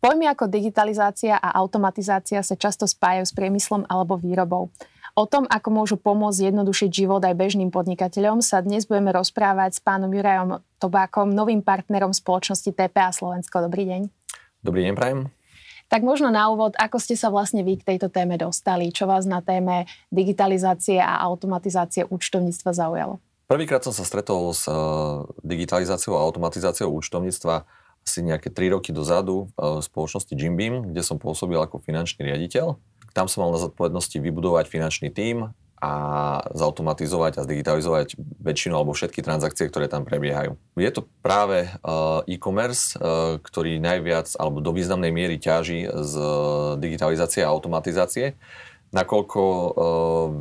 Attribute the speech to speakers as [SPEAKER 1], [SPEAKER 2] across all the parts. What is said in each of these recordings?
[SPEAKER 1] Pojmy ako digitalizácia a automatizácia sa často spájajú s priemyslom alebo výrobou. O tom, ako môžu pomôcť jednodušiť život aj bežným podnikateľom, sa dnes budeme rozprávať s pánom Jurajom Tobákom, novým partnerom spoločnosti TPA Slovensko. Dobrý deň.
[SPEAKER 2] Dobrý deň, prajem.
[SPEAKER 1] Tak možno na úvod, ako ste sa vlastne vy k tejto téme dostali? Čo vás na téme digitalizácie a automatizácie účtovníctva zaujalo?
[SPEAKER 2] Prvýkrát som sa stretol s eh, digitalizáciou a automatizáciou účtovníctva asi nejaké 3 roky dozadu v spoločnosti Jimbeam, kde som pôsobil ako finančný riaditeľ. Tam som mal na zodpovednosti vybudovať finančný tím a zautomatizovať a zdigitalizovať väčšinu alebo všetky transakcie, ktoré tam prebiehajú. Je to práve e-commerce, ktorý najviac alebo do významnej miery ťaží z digitalizácie a automatizácie, nakoľko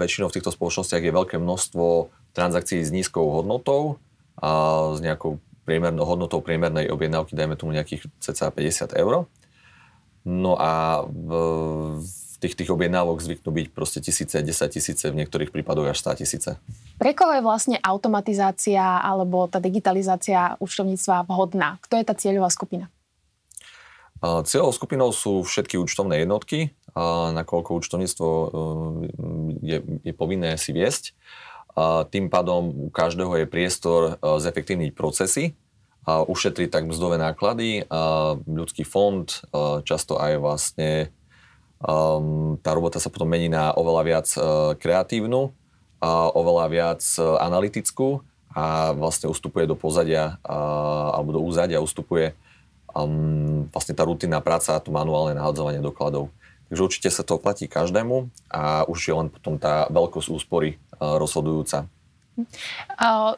[SPEAKER 2] väčšinou v týchto spoločnostiach je veľké množstvo transakcií s nízkou hodnotou a s nejakou priemernou hodnotou priemernej objednávky, dajme tomu nejakých cca 50 eur. No a v, v tých, tých objednávok zvyknú byť proste tisíce, 10 tisíce, v niektorých prípadoch až 100 tisíce.
[SPEAKER 1] Pre koho je vlastne automatizácia alebo tá digitalizácia účtovníctva vhodná? Kto je tá cieľová skupina?
[SPEAKER 2] Cieľovou skupinou sú všetky účtovné jednotky, nakoľko účtovníctvo e, je, je povinné si viesť. Tým pádom u každého je priestor e, zefektívniť procesy, ušetriť tak mzdové náklady, ľudský fond, e, často aj vlastne tá robota sa potom mení na oveľa viac e, kreatívnu, oveľa viac analytickú a vlastne ustupuje do pozadia alebo do úzadia ustupuje vlastne tá rutinná práca a to manuálne nahadzovanie dokladov. Takže určite sa to platí každému a už je len potom tá veľkosť úspory rozhodujúca.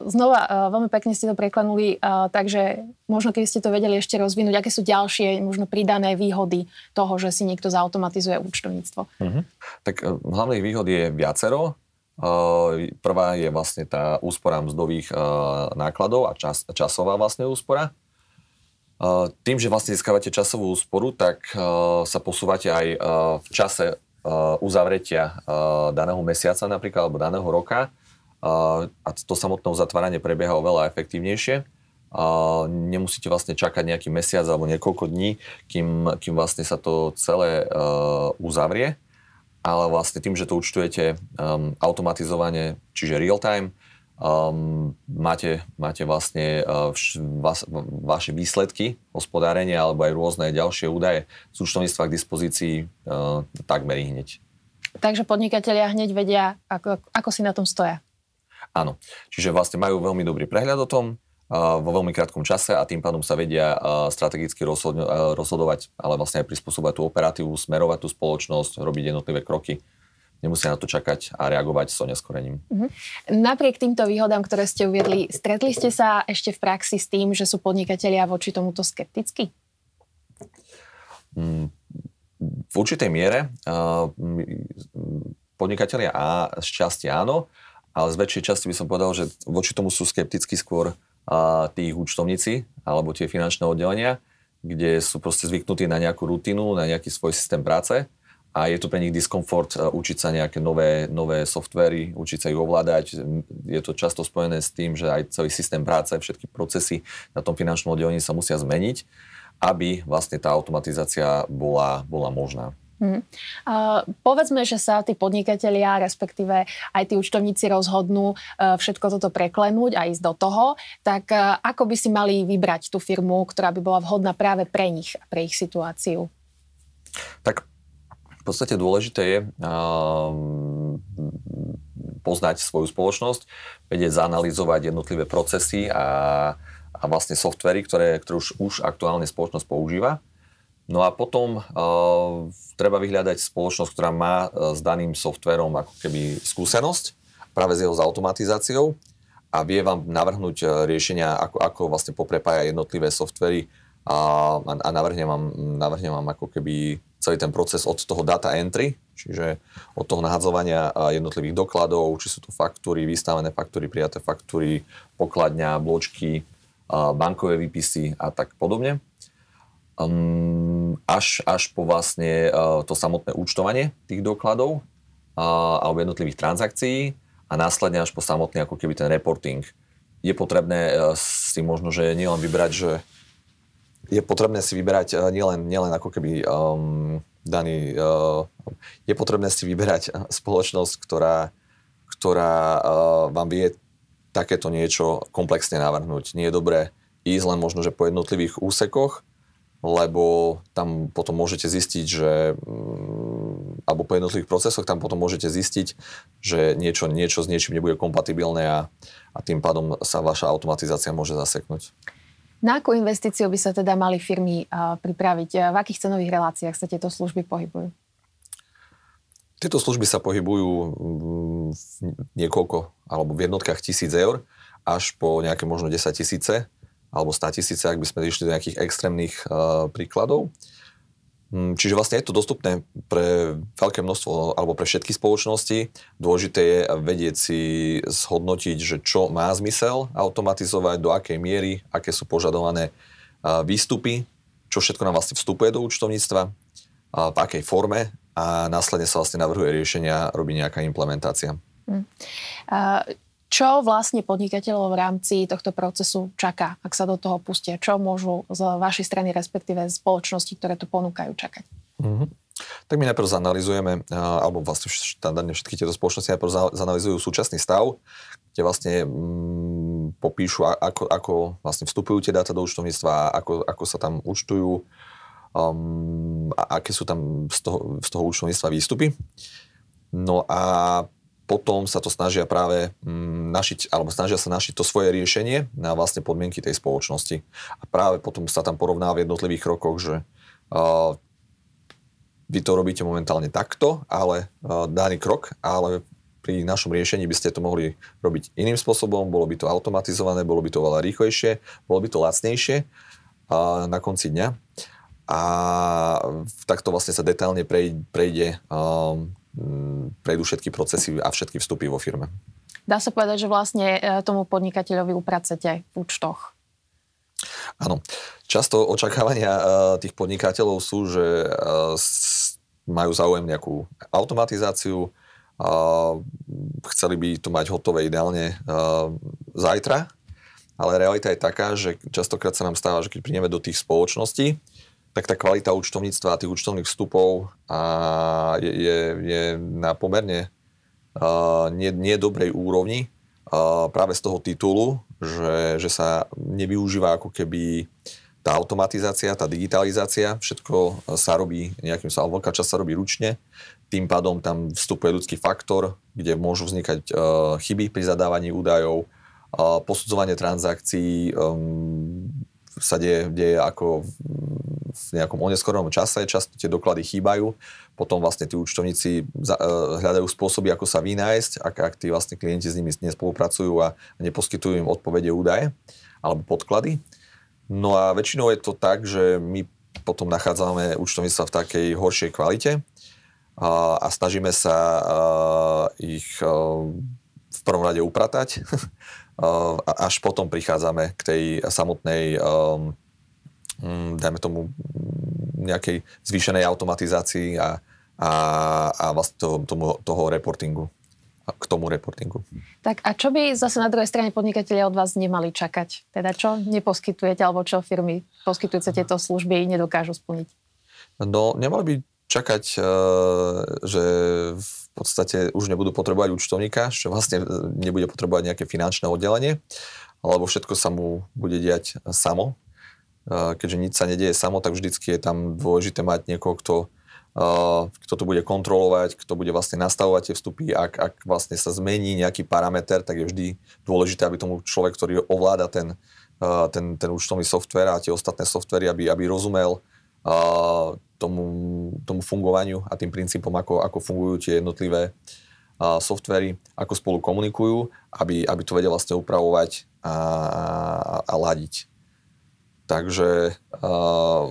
[SPEAKER 1] Znova, veľmi pekne ste to preklenuli, takže možno keby ste to vedeli ešte rozvinúť, aké sú ďalšie možno pridané výhody toho, že si niekto zautomatizuje účtovníctvo? Uh-huh.
[SPEAKER 2] Tak e, hlavných výhod je viacero. Prvá je vlastne tá úspora mzdových e, nákladov a čas, časová vlastne úspora. Tým, že vlastne získavate časovú úsporu, tak sa posúvate aj v čase uzavretia uh, daného mesiaca napríklad alebo daného roka uh, a to samotné uzatváranie prebieha oveľa efektívnejšie. Nemusíte vlastne čakať nejaký mesiac alebo niekoľko dní, kým, kým vlastne sa to celé uzavrie, ale vlastne tým, že to účtujete um, automatizovane, čiže real time, um, máte, máte vlastne uh, vš, vas, vaše výsledky hospodárenia alebo aj rôzne ďalšie údaje z účtovníctva k dispozícii uh, takmer hneď.
[SPEAKER 1] Takže podnikatelia hneď vedia, ako, ako si na tom stoja.
[SPEAKER 2] Áno, čiže vlastne majú veľmi dobrý prehľad o tom uh, vo veľmi krátkom čase a tým pádom sa vedia uh, strategicky rozhodno, uh, rozhodovať, ale vlastne aj prispôsobovať tú operatívu, smerovať tú spoločnosť, robiť jednotlivé kroky nemusia na to čakať a reagovať s neskorením. Uh-huh.
[SPEAKER 1] Napriek týmto výhodám, ktoré ste uviedli, stretli ste sa ešte v praxi s tým, že sú podnikatelia voči tomuto skeptickí?
[SPEAKER 2] Mm, v určitej miere uh, podnikatelia a z časti áno, ale z väčšej časti by som povedal, že voči tomu sú skeptickí skôr uh, tí účtovníci alebo tie finančné oddelenia, kde sú proste zvyknutí na nejakú rutinu, na nejaký svoj systém práce a je to pre nich diskomfort e, učiť sa nejaké nové, nové softvery, učiť sa ich ovládať. Je to často spojené s tým, že aj celý systém práce, všetky procesy na tom finančnom oddelení sa musia zmeniť, aby vlastne tá automatizácia bola, bola možná. Hmm.
[SPEAKER 1] Uh, povedzme, že sa tí podnikatelia, respektíve aj tí účtovníci rozhodnú uh, všetko toto preklenúť a ísť do toho, tak uh, ako by si mali vybrať tú firmu, ktorá by bola vhodná práve pre nich a pre ich situáciu?
[SPEAKER 2] Tak v podstate dôležité je um, poznať svoju spoločnosť, vedieť zanalizovať jednotlivé procesy a, a vlastne softvery, ktoré, ktoré už, už aktuálne spoločnosť používa. No a potom uh, treba vyhľadať spoločnosť, ktorá má uh, s daným softverom ako keby skúsenosť práve s jeho automatizáciou a vie vám navrhnúť uh, riešenia, ako, ako vlastne poprepája jednotlivé softvery a, a navrhne, vám, navrhne vám ako keby celý ten proces od toho data entry, čiže od toho nahadzovania jednotlivých dokladov, či sú to faktúry, vystavené faktúry, prijaté faktúry, pokladňa, bločky, bankové výpisy a tak podobne. Um, až, až po vlastne to samotné účtovanie tých dokladov alebo jednotlivých transakcií a následne až po samotný ako keby ten reporting, je potrebné si možno, že nielen vybrať, že je potrebné si vyberať nielen, nielen ako keby um, daný, uh, je potrebné si vyberať spoločnosť, ktorá, ktorá uh, vám vie takéto niečo komplexne navrhnúť. Nie je dobré ísť len možno, že po jednotlivých úsekoch, lebo tam potom môžete zistiť, že mm, alebo po jednotlivých procesoch tam potom môžete zistiť, že niečo, niečo s niečím nebude kompatibilné a, a tým pádom sa vaša automatizácia môže zaseknúť.
[SPEAKER 1] Na akú investíciu by sa teda mali firmy pripraviť? V akých cenových reláciách sa tieto služby pohybujú?
[SPEAKER 2] Tieto služby sa pohybujú mm, v niekoľko, alebo v jednotkách tisíc eur, až po nejaké možno 10 tisíce alebo 100 tisíce, ak by sme išli do nejakých extrémnych príkladov. Mm, čiže vlastne je to dostupné pre veľké množstvo alebo pre všetky spoločnosti. Dôležité je vedieť si zhodnotiť, že čo má zmysel automatizovať, do akej miery, aké sú požadované výstupy, čo všetko nám vlastne vstupuje do účtovníctva, v akej forme a následne sa vlastne navrhuje riešenia, robí nejaká implementácia. Hmm.
[SPEAKER 1] Čo vlastne podnikateľov v rámci tohto procesu čaká, ak sa do toho pustia? Čo môžu z vašej strany, respektíve spoločnosti, ktoré to ponúkajú, čakať? Mm-hmm.
[SPEAKER 2] Tak my najprv zanalizujeme, alebo vlastne štandardne všetky tieto spoločnosti najprv zanalizujú súčasný stav, kde vlastne mm, popíšu, ako, ako vlastne vstupujú tie dáta do účtovníctva, ako, ako sa tam účtujú, um, a aké sú tam z toho, z toho účtovníctva výstupy. No a potom sa to snažia práve mm, našiť, alebo snažia sa našiť to svoje riešenie na vlastne podmienky tej spoločnosti. A práve potom sa tam porovná v jednotlivých krokoch, že uh, vy to robíte momentálne takto, ale uh, daný krok, ale pri našom riešení by ste to mohli robiť iným spôsobom, bolo by to automatizované, bolo by to oveľa rýchlejšie, bolo by to lacnejšie uh, na konci dňa. A takto vlastne sa detailne prejde um, Mm, prejdú všetky procesy a všetky vstupy vo firme.
[SPEAKER 1] Dá sa povedať, že vlastne e, tomu podnikateľovi upracete v účtoch.
[SPEAKER 2] Áno. Často očakávania e, tých podnikateľov sú, že e, majú záujem nejakú automatizáciu, chceli by to mať hotové ideálne zajtra, ale realita je taká, že častokrát sa nám stáva, že keď prídeme do tých spoločností, tak tá kvalita účtovníctva a tých účtovných vstupov a je, je, je na pomerne uh, nie, nie dobrej úrovni uh, práve z toho titulu, že, že sa nevyužíva ako keby tá automatizácia, tá digitalizácia, všetko sa robí nejakým sa, veľká časť sa robí ručne, tým pádom tam vstupuje ľudský faktor, kde môžu vznikať uh, chyby pri zadávaní údajov, posudzovanie transakcií um, sa deje, deje ako v nejakom oneskorenom čase, často tie doklady chýbajú, potom vlastne tí účtovníci uh, hľadajú spôsoby, ako sa vynájsť, ak, ak tí vlastne klienti s nimi nespolupracujú a neposkytujú im odpovede údaje alebo podklady. No a väčšinou je to tak, že my potom nachádzame účtovníctva v takej horšej kvalite a, a snažíme sa uh, ich uh, v prvom rade upratať až potom prichádzame k tej samotnej um, Mm, dajme tomu, nejakej zvýšenej automatizácii a, a, a vlastne toho, tomu, toho reportingu k tomu reportingu.
[SPEAKER 1] Tak a čo by zase na druhej strane podnikatelia od vás nemali čakať? Teda čo neposkytujete, alebo čo firmy poskytujúce tieto služby nedokážu splniť?
[SPEAKER 2] No, nemali by čakať, e, že v podstate už nebudú potrebovať účtovníka, že vlastne nebude potrebovať nejaké finančné oddelenie, alebo všetko sa mu bude diať samo, keďže nič sa nedieje samo, tak vždycky je tam dôležité mať niekoho, kto, kto to bude kontrolovať, kto bude vlastne nastavovať tie vstupy. Ak, ak vlastne sa zmení nejaký parameter, tak je vždy dôležité, aby tomu človek, ktorý ovláda ten, ten, ten účtovný software a tie ostatné softvery, aby, aby rozumel tomu, tomu fungovaniu a tým princípom, ako, ako fungujú tie jednotlivé softvery, ako spolu komunikujú, aby, aby to vedel vlastne upravovať a, a, ladiť. Takže uh,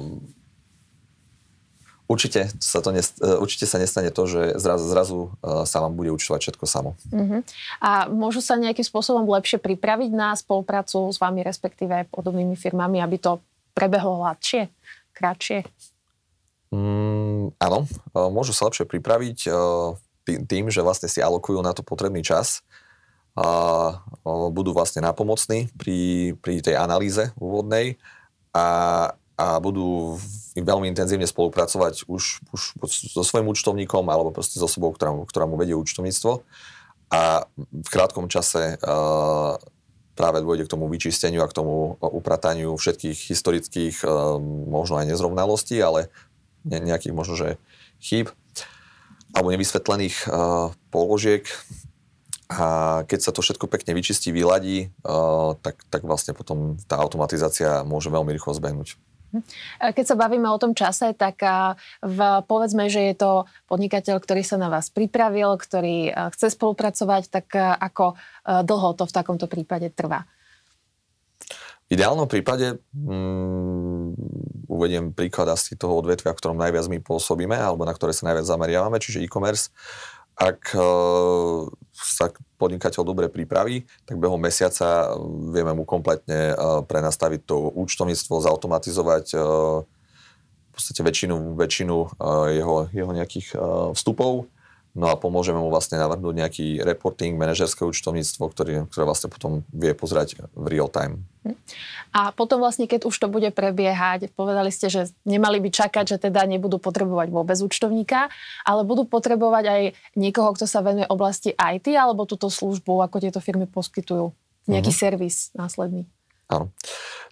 [SPEAKER 2] určite, sa to nest, uh, určite sa nestane to, že zrazu, zrazu uh, sa vám bude učovať všetko samo. Uh-huh.
[SPEAKER 1] A môžu sa nejakým spôsobom lepšie pripraviť na spoluprácu s vami, respektíve podobnými firmami, aby to prebehlo hladšie, kratšie?
[SPEAKER 2] Mm, áno, uh, môžu sa lepšie pripraviť uh, tým, že vlastne si alokujú na to potrebný čas budú vlastne napomocní pri, pri tej analýze úvodnej a, a budú veľmi intenzívne spolupracovať už, už so svojím účtovníkom alebo proste so osobou, ktorá, ktorá mu vedie účtovníctvo. A v krátkom čase uh, práve dôjde k tomu vyčisteniu a k tomu uprataniu všetkých historických, možno aj nezrovnalostí, ale nejakých možno, že chýb alebo nevysvetlených uh, položiek. A keď sa to všetko pekne vyčistí, vyladí, uh, tak, tak vlastne potom tá automatizácia môže veľmi rýchlo zbehnúť.
[SPEAKER 1] Keď sa bavíme o tom čase, tak v, povedzme, že je to podnikateľ, ktorý sa na vás pripravil, ktorý chce spolupracovať, tak ako dlho to v takomto prípade trvá?
[SPEAKER 2] V ideálnom prípade um, uvediem príklad asi toho odvetvia, v ktorom najviac my pôsobíme, alebo na ktoré sa najviac zameriavame, čiže e-commerce. Ak uh, sa podnikateľ dobre pripraví, tak behom mesiaca vieme mu kompletne uh, prenastaviť to účtovníctvo, zautomatizovať v podstate väčšinu, väčšinu jeho, jeho nejakých vstupov No a pomôžeme mu vlastne navrhnúť nejaký reporting, manažerské účtovníctvo, ktorý, ktoré vlastne potom vie pozrieť v real time.
[SPEAKER 1] A potom vlastne, keď už to bude prebiehať, povedali ste, že nemali by čakať, že teda nebudú potrebovať vôbec účtovníka, ale budú potrebovať aj niekoho, kto sa venuje oblasti IT alebo túto službu, ako tieto firmy poskytujú. Nejaký uh-huh. servis následný.
[SPEAKER 2] Áno.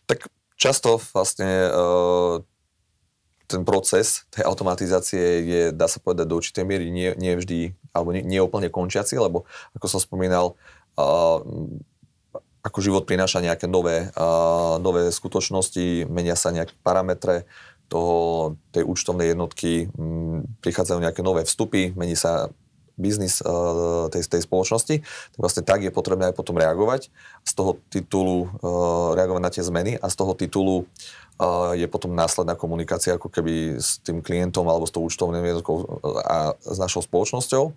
[SPEAKER 2] Tak často vlastne uh, ten proces tej automatizácie je, dá sa povedať, do určitej miery nie, nie vždy, alebo nie, nie úplne končiaci, lebo ako som spomínal, uh, ako život prináša nejaké nové, uh, nové skutočnosti, menia sa nejaké parametre toho, tej účtovnej jednotky, um, prichádzajú nejaké nové vstupy, mení sa biznis uh, tej, tej spoločnosti, tak vlastne tak je potrebné aj potom reagovať. Z toho titulu uh, reagovať na tie zmeny a z toho titulu je potom následná komunikácia ako keby s tým klientom alebo s tou účtovnou jednotkou a s našou spoločnosťou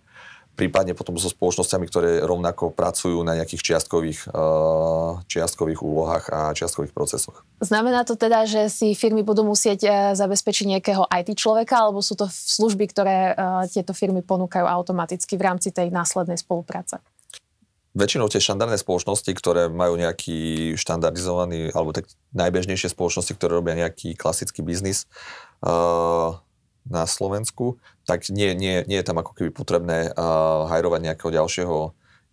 [SPEAKER 2] prípadne potom so spoločnosťami, ktoré rovnako pracujú na nejakých čiastkových, uh, čiastkových úlohách a čiastkových procesoch.
[SPEAKER 1] Znamená to teda, že si firmy budú musieť uh, zabezpečiť nejakého IT človeka, alebo sú to služby, ktoré uh, tieto firmy ponúkajú automaticky v rámci tej následnej spolupráce?
[SPEAKER 2] väčšinou tie štandardné spoločnosti, ktoré majú nejaký štandardizovaný, alebo tak najbežnejšie spoločnosti, ktoré robia nejaký klasický biznis uh, na Slovensku, tak nie, nie, nie je tam ako keby potrebné uh, hajrovať nejakého ďalšieho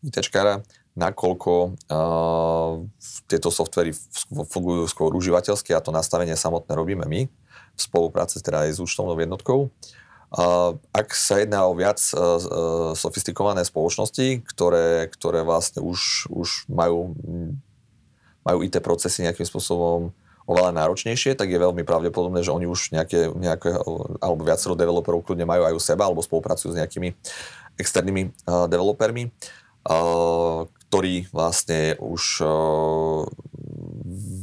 [SPEAKER 2] ITčkára, nakoľko uh, tieto softvery fungujú skôr užívateľsky a to nastavenie samotné robíme my v spolupráci teda aj s účtovnou jednotkou. Uh, ak sa jedná o viac e, sofistikované spoločnosti, ktoré, ktoré vlastne už, už majú, majú IT procesy nejakým spôsobom oveľa náročnejšie, tak je veľmi pravdepodobné, že oni už nejaké, nejaké alebo viacero developerov kľudne majú aj u seba, alebo spolupracujú s nejakými externými uh, developermi, uh, ktorí vlastne už uh,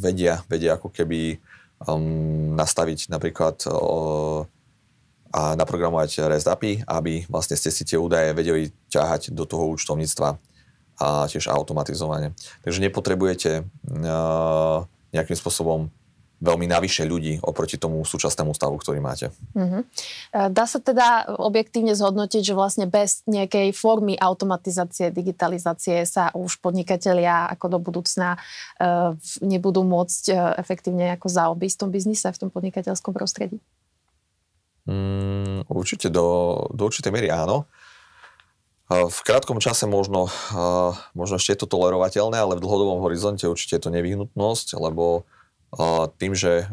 [SPEAKER 2] vedia, vedia ako keby um, nastaviť napríklad uh, a naprogramovať REST API, aby vlastne ste si tie údaje vedeli ťahať do toho účtovníctva a tiež automatizovane. Takže nepotrebujete uh, nejakým spôsobom veľmi navyše ľudí oproti tomu súčasnému stavu, ktorý máte. Uh-huh.
[SPEAKER 1] Dá sa teda objektívne zhodnotiť, že vlastne bez nejakej formy automatizácie, digitalizácie sa už podnikatelia ako do budúcna uh, nebudú môcť uh, efektívne ako zaobísť v tom biznise, v tom podnikateľskom prostredí?
[SPEAKER 2] Mm, určite do, do určitej miery áno. V krátkom čase možno, možno ešte je to tolerovateľné, ale v dlhodobom horizonte určite je to nevyhnutnosť, lebo tým, že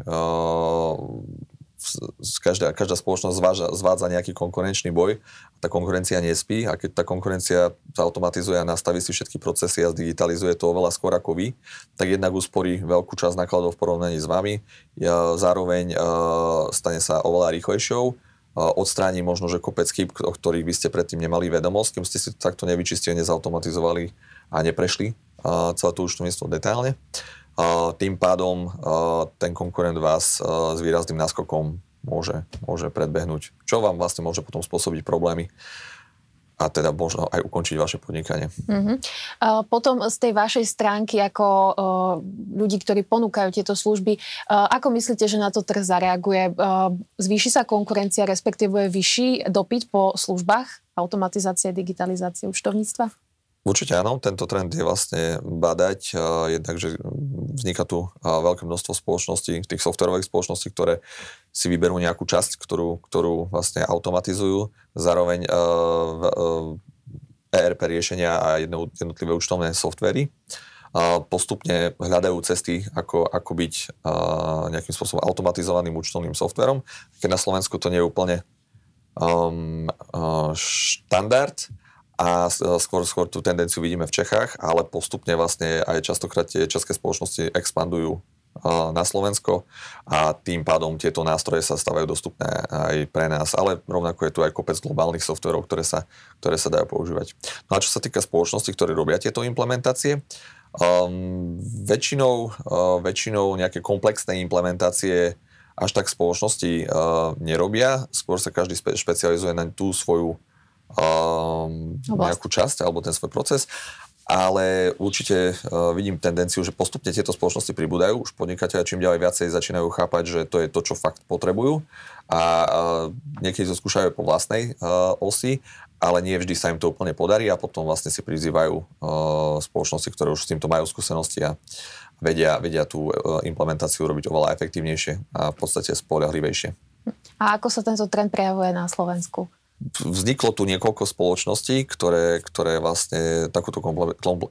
[SPEAKER 2] každá, každá spoločnosť zváža, zvádza nejaký konkurenčný boj. Tá konkurencia nespí a keď tá konkurencia sa automatizuje a nastaví si všetky procesy a zdigitalizuje to oveľa skôr ako vy, tak jednak usporí veľkú časť nákladov v porovnaní s vami. Zároveň stane sa oveľa rýchlejšou odstráni možno, že kopec chyb, o ktorých by ste predtým nemali vedomosť, kým ste si takto nevyčistili, nezautomatizovali a neprešli celé to účtovníctvo detailne. Tým pádom ten konkurent vás s výrazným náskokom môže, môže predbehnúť, čo vám vlastne môže potom spôsobiť problémy a teda možno aj ukončiť vaše podnikanie. Uh-huh.
[SPEAKER 1] potom z tej vašej stránky ako uh, ľudí, ktorí ponúkajú tieto služby, uh, ako myslíte, že na to trh zareaguje? Uh, zvýši sa konkurencia, respektíve vyšší dopyt po službách automatizácie, digitalizácie účtovníctva?
[SPEAKER 2] Určite áno, tento trend je vlastne badať, jednak, že vzniká tu veľké množstvo spoločností, tých softwarových spoločností, ktoré si vyberú nejakú časť, ktorú, ktorú vlastne automatizujú, zároveň ERP riešenia a jednotlivé účtovné softvery postupne hľadajú cesty, ako, ako byť nejakým spôsobom automatizovaným účtovným softverom. Keď na Slovensku to nie je úplne um, štandard a skôr, skôr tú tendenciu vidíme v Čechách, ale postupne vlastne aj častokrát tie české spoločnosti expandujú na Slovensko a tým pádom tieto nástroje sa stávajú dostupné aj pre nás, ale rovnako je tu aj kopec globálnych softverov, ktoré sa, ktoré sa dajú používať. No a čo sa týka spoločností, ktoré robia tieto implementácie, Um, väčšinou, uh, väčšinou nejaké komplexné implementácie až tak spoločnosti uh, nerobia, skôr sa každý špecializuje na tú svoju um, nejakú časť alebo ten svoj proces ale určite uh, vidím tendenciu, že postupne tieto spoločnosti pribúdajú. Už podnikateľe čím ďalej viacej začínajú chápať, že to je to, čo fakt potrebujú a uh, niekedy to skúšajú po vlastnej uh, osi, ale nie vždy sa im to úplne podarí a potom vlastne si prizývajú spoločnosti, ktoré už s týmto majú skúsenosti a vedia, vedia tú implementáciu robiť oveľa efektívnejšie a v podstate spolahlivejšie.
[SPEAKER 1] A ako sa tento trend prejavuje na Slovensku?
[SPEAKER 2] Vzniklo tu niekoľko spoločností, ktoré, ktoré vlastne takúto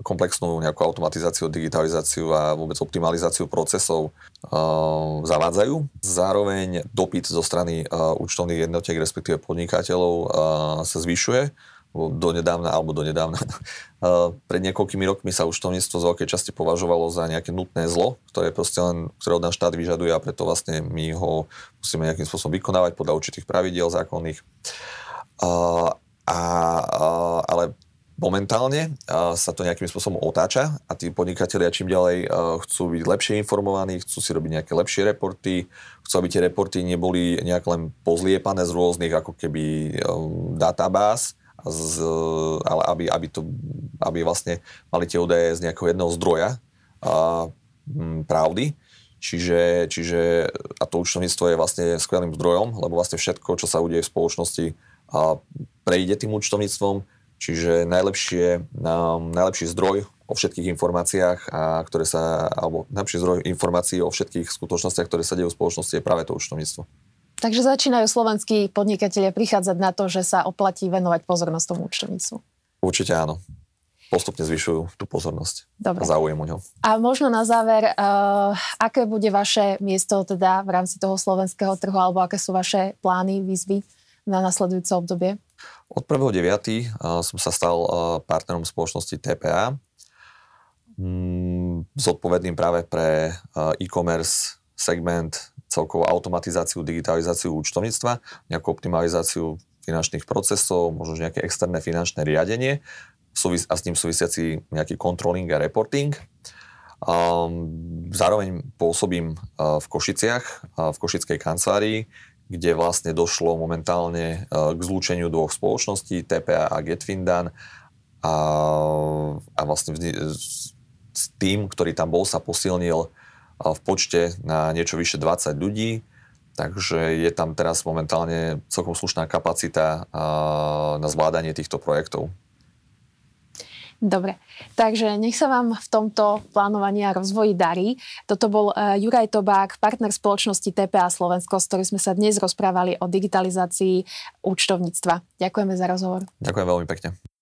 [SPEAKER 2] komplexnú nejakú automatizáciu, digitalizáciu a vôbec optimalizáciu procesov uh, zavádzajú. Zároveň dopyt zo strany uh, účtovných jednotiek, respektíve podnikateľov uh, sa zvyšuje do nedávna, alebo do nedávna. Uh, pred niekoľkými rokmi sa účtovníctvo z veľkej časti považovalo za nejaké nutné zlo, ktoré proste len, ktoré od nás štát vyžaduje a preto vlastne my ho musíme nejakým spôsobom vykonávať podľa určitých pravidiel zákonných. A, ale momentálne sa to nejakým spôsobom otáča a tí podnikatelia čím ďalej chcú byť lepšie informovaní, chcú si robiť nejaké lepšie reporty, chcú, aby tie reporty neboli nejak len pozliepané z rôznych ako keby um, databáz, z, ale aby, aby, to, aby vlastne mali tie údaje z nejakého jedného zdroja uh, m, pravdy. Čiže, čiže a to účtovníctvo je vlastne skvelým zdrojom, lebo vlastne všetko, čo sa udeje v spoločnosti, a prejde tým účtovníctvom, čiže najlepšie, um, najlepší zdroj o všetkých informáciách, a ktoré sa, alebo najlepší zdroj informácií o všetkých skutočnostiach, ktoré sa dejú v spoločnosti, je práve to účtovníctvo.
[SPEAKER 1] Takže začínajú slovenskí podnikatelia prichádzať na to, že sa oplatí venovať pozornosť tomu účtovníctvu.
[SPEAKER 2] Určite áno. Postupne zvyšujú tú pozornosť Dobre. a záujem o ňom.
[SPEAKER 1] A možno na záver, uh, aké bude vaše miesto teda v rámci toho slovenského trhu, alebo aké sú vaše plány, výzvy na nasledujúce obdobie?
[SPEAKER 2] Od 1.9. som sa stal partnerom spoločnosti TPA, mm, zodpovedným práve pre e-commerce segment, celkovú automatizáciu, digitalizáciu účtovníctva, nejakú optimalizáciu finančných procesov, možno nejaké externé finančné riadenie a s ním súvisiaci nejaký controlling a reporting. Zároveň pôsobím v Košiciach, v Košickej kancelárii, kde vlastne došlo momentálne e, k zlúčeniu dvoch spoločností, TPA a Getfindan a, a vlastne s tým, ktorý tam bol, sa posilnil e, v počte na niečo vyše 20 ľudí, takže je tam teraz momentálne celkom slušná kapacita e, na zvládanie týchto projektov.
[SPEAKER 1] Dobre, takže nech sa vám v tomto plánovaní a rozvoji darí. Toto bol uh, Juraj Tobák, partner spoločnosti TPA Slovensko, s ktorým sme sa dnes rozprávali o digitalizácii účtovníctva. Ďakujeme za rozhovor.
[SPEAKER 2] Ďakujem veľmi pekne.